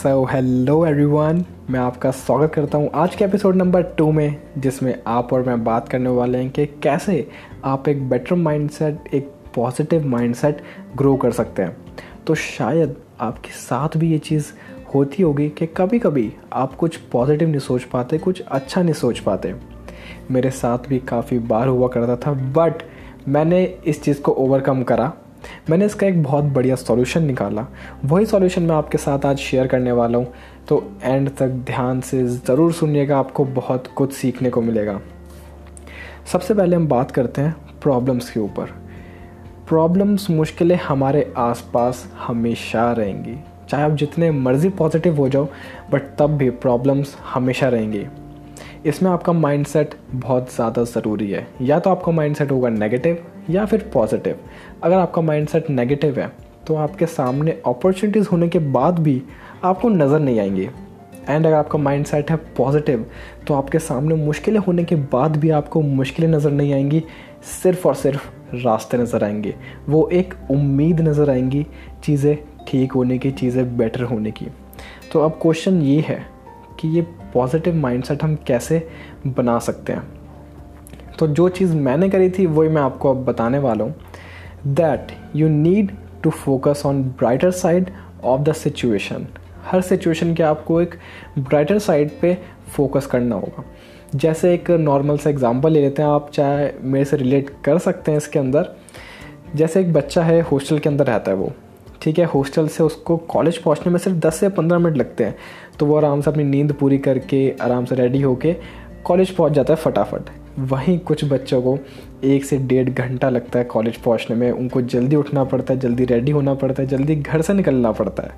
So hello everyone मैं आपका स्वागत करता हूँ आज के एपिसोड नंबर टू में, जिसमें आप और मैं बात करने वाले हैं कि कैसे आप एक बेटर माइंडसेट एक पॉजिटिव माइंडसेट ग्रो कर सकते हैं। तो शायद आपके साथ भी ये चीज़ होती होगी कि कभी कभी आप कुछ पॉजिटिव नहीं सोच पाते, कुछ अच्छा नहीं सोच पाते। मेरे साथ भी काफ़ी बार हुआ करता था बट मैंने इस चीज़ को ओवरकम करा। मैंने इसका एक बहुत बढ़िया सॉल्यूशन निकाला। वही सॉल्यूशन मैं आपके साथ आज शेयर करने वाला हूँ। तो एंड तक ध्यान से ज़रूर सुनिएगा, आपको बहुत कुछ सीखने को मिलेगा। सबसे पहले हम बात करते हैं प्रॉब्लम्स के ऊपर। प्रॉब्लम्स मुश्किलें हमारे आसपास हमेशा रहेंगी। चाहे आप जितने मर्ज़ी पॉजिटिव हो जाओ बट तब भी प्रॉब्लम्स हमेशा रहेंगी। इसमें आपका माइंडसेट बहुत ज़्यादा ज़रूरी है। या तो आपका माइंडसेट होगा नेगेटिव या फिर पॉजिटिव अगर आपका माइंडसेट नेगेटिव है तो आपके सामने अपॉर्चुनिटीज़ होने के बाद भी आपको नज़र नहीं आएँगी। एंड अगर आपका माइंड सेट है पॉजिटिव तो आपके सामने मुश्किलें होने के बाद भी आपको मुश्किलें नज़र नहीं आएँगी। सिर्फ़ और सिर्फ़ रास्ते नज़र आएँगे। वो एक उम्मीद नज़र आएँगी, चीज़ें ठीक होने की, चीज़ें बेटर होने की। तो अब क्वेश्चन ये है कि ये पॉजिटिव माइंडसेट हम कैसे बना सकते हैं। तो जो चीज़ मैंने करी थी, वही मैं आपको अब बताने वाला हूँ that you need to focus on brighter side of the situation her situation के आपको एक ब्राइटर साइड पे फोकस करना होगा। जैसे एक नॉर्मल सा एग्जांपल ले लेते हैं, आप चाहे मेरे से रिलेट कर सकते हैं इसके अंदर। जैसे एक बच्चा है हॉस्टल के अंदर रहता है वो। ठीक है हॉस्टल से उसको कॉलेज पहुँचने में सिर्फ़ 10 से 15 मिनट लगते हैं। तो वो आराम से अपनी नींद पूरी करके, आराम से रेडी होके कॉलेज पहुँच जाता है फटाफट। वहीं कुछ बच्चों को एक से डेढ़ घंटा लगता है कॉलेज पहुँचने में। उनको जल्दी उठना पड़ता है, जल्दी रेडी होना पड़ता है, जल्दी घर से निकलना पड़ता है।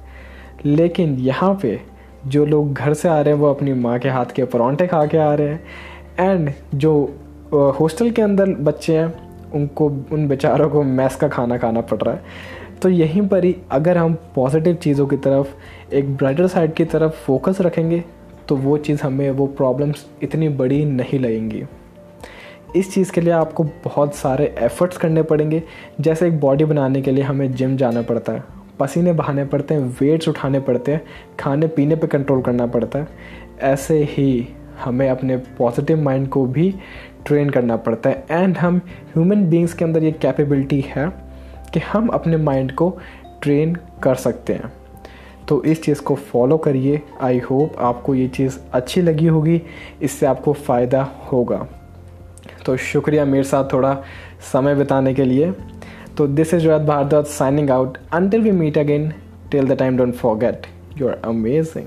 लेकिन यहाँ पे जो लोग घर से आ रहे हैं, वो अपनी माँ के हाथ के परौंठे खा के आ रहे हैं। एंड जो हॉस्टल के अंदर बच्चे हैं, उनको, उन बेचारों को मैस का खाना खाना पड़ रहा है। तो यहीं पर ही अगर हम पॉजिटिव चीज़ों की तरफ़, एक ब्राइटर साइड की तरफ़ फोकस रखेंगे तो वो चीज़ हमें, वो प्रॉब्लम्स इतनी बड़ी नहीं लगेंगी। इस चीज़ के लिए आपको बहुत सारे एफ़र्ट्स करने पड़ेंगे। जैसे एक बॉडी बनाने के लिए हमें जिम जाना पड़ता है। पसीने बहाने पड़ते हैं वेट्स उठाने पड़ते हैं, खाने पीने पे कंट्रोल करना पड़ता है। ऐसे ही हमें अपने पॉजिटिव माइंड को भी ट्रेन करना पड़ता है। एंड हम ह्यूमन बींग्स के अंदर ये कैपेबिलिटी है। कि हम अपने माइंड को ट्रेन कर सकते हैं। तो इस चीज़ को फॉलो करिए। आई होप आपको ये चीज़ अच्छी लगी होगी। इससे आपको फ़ायदा होगा। तो शुक्रिया मेरे साथ थोड़ा समय बिताने के लिए। तो this is Rohit Bhardwaj signing out until we meet again till the time don't forget you are amazing